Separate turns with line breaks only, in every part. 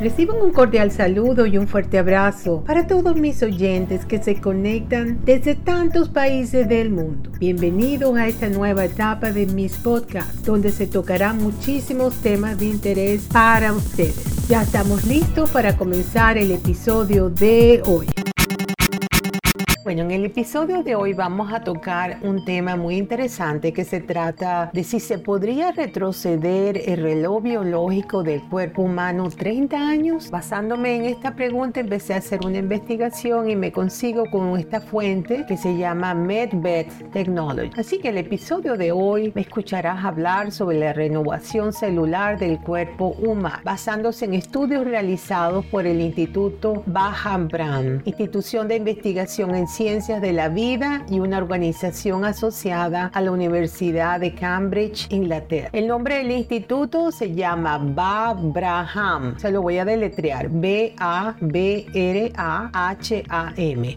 Reciban un cordial saludo y un fuerte abrazo para todos mis oyentes que se conectan desde tantos países del mundo. Bienvenidos a esta nueva etapa de mis podcasts, donde se tocarán muchísimos temas de interés para ustedes. Ya estamos listos para comenzar el episodio de hoy. Bueno, en el episodio de hoy vamos a tocar un tema muy interesante que se trata de si se podría retroceder el reloj biológico del cuerpo humano 30 años. Basándome en esta pregunta empecé a hacer una investigación y me consigo con esta fuente que se llama MedBed Technology. Así que el episodio de hoy me escucharás hablar sobre la renovación celular del cuerpo humano, basándose en estudios realizados por el Instituto Baham Brand, institución de investigación en Ciencias de la Vida y una organización asociada a la Universidad de Cambridge, Inglaterra. El nombre del instituto se llama Babraham. Se lo voy a deletrear. B-A-B-R-A-H-A-M.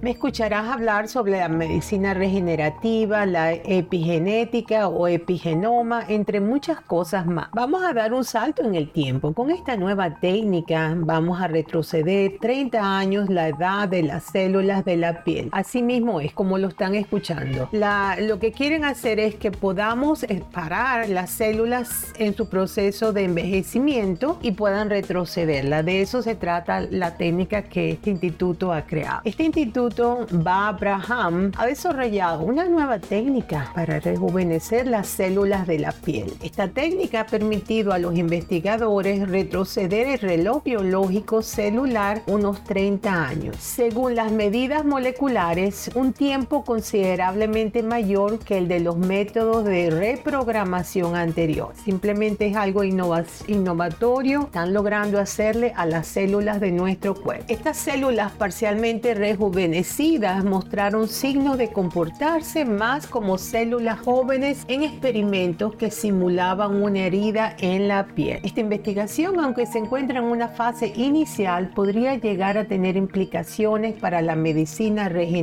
Me escucharás hablar sobre la medicina regenerativa, la epigenética o epigenoma, entre muchas cosas más. Vamos a dar un salto en el tiempo. Con esta nueva técnica vamos a retroceder 30 años la edad de las células de la piel Así mismo es como lo están escuchando. lo que quieren hacer es que podamos parar las células en su proceso de envejecimiento y puedan retrocederla. De eso se trata la técnica que este instituto ha creado. Este instituto, Abraham, ha desarrollado una nueva técnica para rejuvenecer las células de la piel. Esta técnica ha permitido a los investigadores retroceder el reloj biológico celular unos 30 años. Según las medidas moleculares, un tiempo considerablemente mayor que el de los métodos de reprogramación anterior. Simplemente es algo innovatorio, están logrando hacerle a las células de nuestro cuerpo. Estas células parcialmente rejuvenecidas mostraron signos de comportarse más como células jóvenes en experimentos que simulaban una herida en la piel. Esta investigación, aunque se encuentra en una fase inicial, podría llegar a tener implicaciones para la medicina regenerativa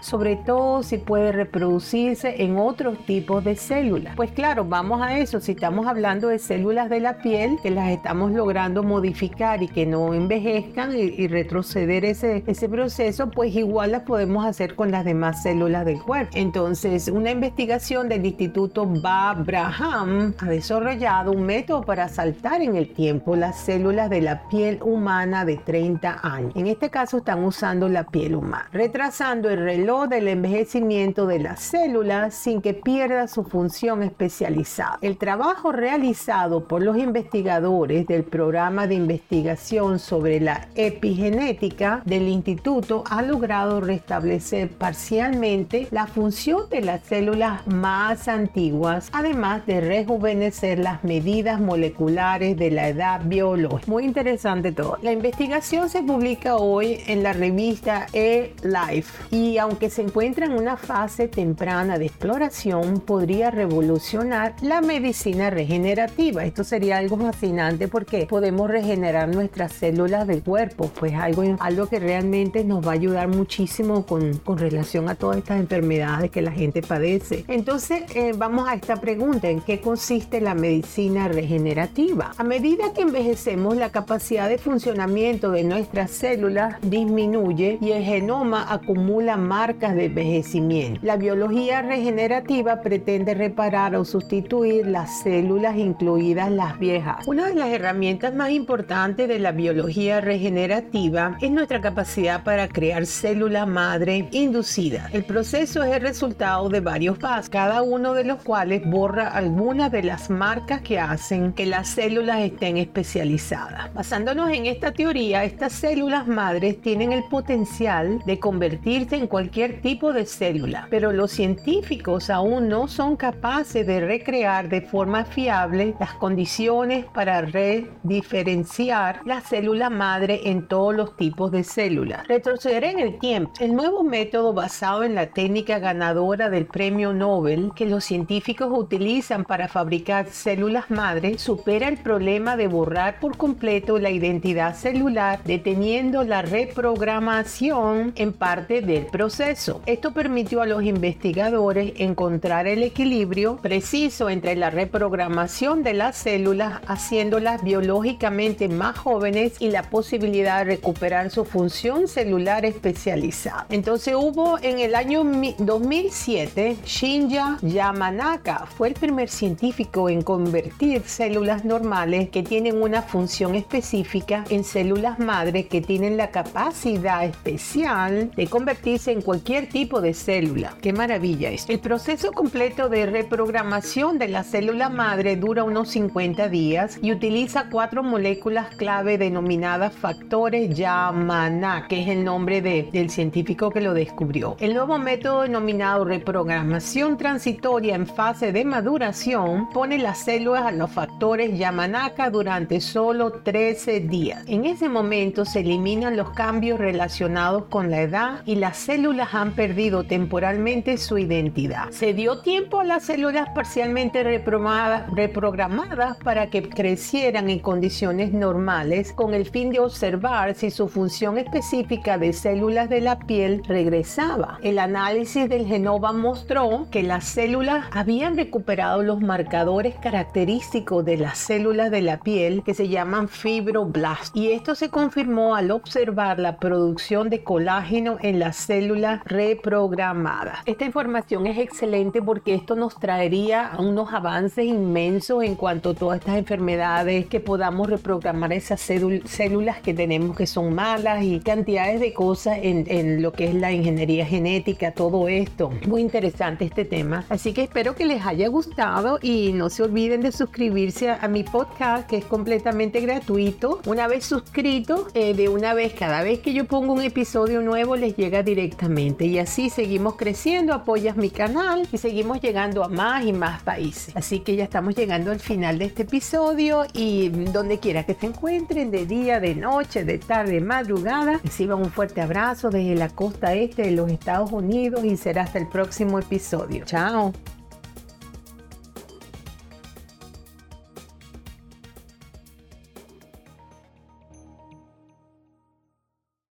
sobre todo si puede reproducirse en otros tipos de células. Pues claro, vamos a eso, si estamos hablando de células de la piel que las estamos logrando modificar y que no envejezcan y, retroceder ese, ese proceso, pues igual las podemos hacer con las demás células del cuerpo. Entonces, una investigación del Instituto Babraham ha desarrollado un método para saltar en el tiempo las células de la piel humana de 30 años. En este caso están usando la piel humana retrasando el reloj del envejecimiento de las células sin que pierda su función especializada. El trabajo realizado por los investigadores del programa de investigación sobre la epigenética del instituto ha logrado restablecer parcialmente la función de las células más antiguas, además de rejuvenecer las medidas moleculares de la edad biológica. Muy interesante todo. La investigación se publica hoy en la revista E-Life y aunque se encuentra en una fase temprana de exploración, podría revolucionar la medicina regenerativa. Esto sería algo fascinante porque podemos regenerar nuestras células del cuerpo, pues algo, algo que realmente nos va a ayudar muchísimo con, con relación a todas estas enfermedades que la gente padece. Entonces, eh, vamos a esta pregunta, ¿en qué consiste la medicina regenerativa? A medida que envejecemos, la capacidad de funcionamiento de nuestras células disminuye y el genoma acumula marcas de envejecimiento. La biología regenerativa pretende reparar o sustituir las células, incluidas las viejas. Una de las herramientas más importantes de la biología regenerativa es nuestra capacidad para crear células madre inducidas. El proceso es el resultado de varios pasos, cada uno de los cuales borra algunas de las marcas que hacen que las células estén especializadas. Basándonos en esta teoría, estas células madres tienen el potencial de convertirse convertirse en cualquier tipo de célula, pero los científicos aún no son capaces de recrear de forma fiable las condiciones para rediferenciar la célula madre en todos los tipos de células. Retroceder en el tiempo. El nuevo método basado en la técnica ganadora del premio Nobel que los científicos utilizan para fabricar células madre supera el problema de borrar por completo la identidad celular deteniendo la reprogramación en parte del proceso. Esto permitió a los investigadores encontrar el equilibrio preciso entre la reprogramación de las células, haciéndolas biológicamente más jóvenes y la posibilidad de recuperar su función celular especializada. Entonces hubo en el año 2007, Shinya Yamanaka fue el primer científico en convertir células normales que tienen una función específica en células madre que tienen la capacidad especial de convertirse en cualquier tipo de célula. ¡Qué maravilla es! El proceso completo de reprogramación de la célula madre dura unos 50 días y utiliza cuatro moléculas clave denominadas factores Yamanaka, que es el nombre del científico que lo descubrió. El nuevo método denominado reprogramación transitoria en fase de maduración pone las células a los factores Yamanaka durante solo 13 días. En ese momento se eliminan los cambios relacionados con la edad y las células han perdido temporalmente su identidad. Se dio tiempo a las células parcialmente reprogramadas para que crecieran en condiciones normales con el fin de observar si su función específica de células de la piel regresaba. El análisis del genoma mostró que las células habían recuperado los marcadores característicos de las células de la piel que se llaman fibroblastos y esto se confirmó al observar la producción de colágeno en las células reprogramadas. Esta información es excelente porque esto nos traería unos avances inmensos en cuanto a todas estas enfermedades que podamos reprogramar esas células que tenemos que son malas y cantidades de cosas en, lo que es la ingeniería genética, todo esto. Muy interesante este tema. Así que espero que les haya gustado y no se olviden de suscribirse a, a mi podcast que es completamente gratuito. Una vez suscrito, eh, de una vez, cada vez que yo pongo un episodio nuevo, les llega directamente. Y así seguimos creciendo, apoyas mi canal y seguimos llegando a más y más países. Así que ya estamos llegando al final de este episodio y donde quiera que se encuentren, de día, de noche, de tarde, madrugada, reciban un fuerte abrazo desde la costa este de los Estados Unidos y será hasta el próximo episodio. Chao.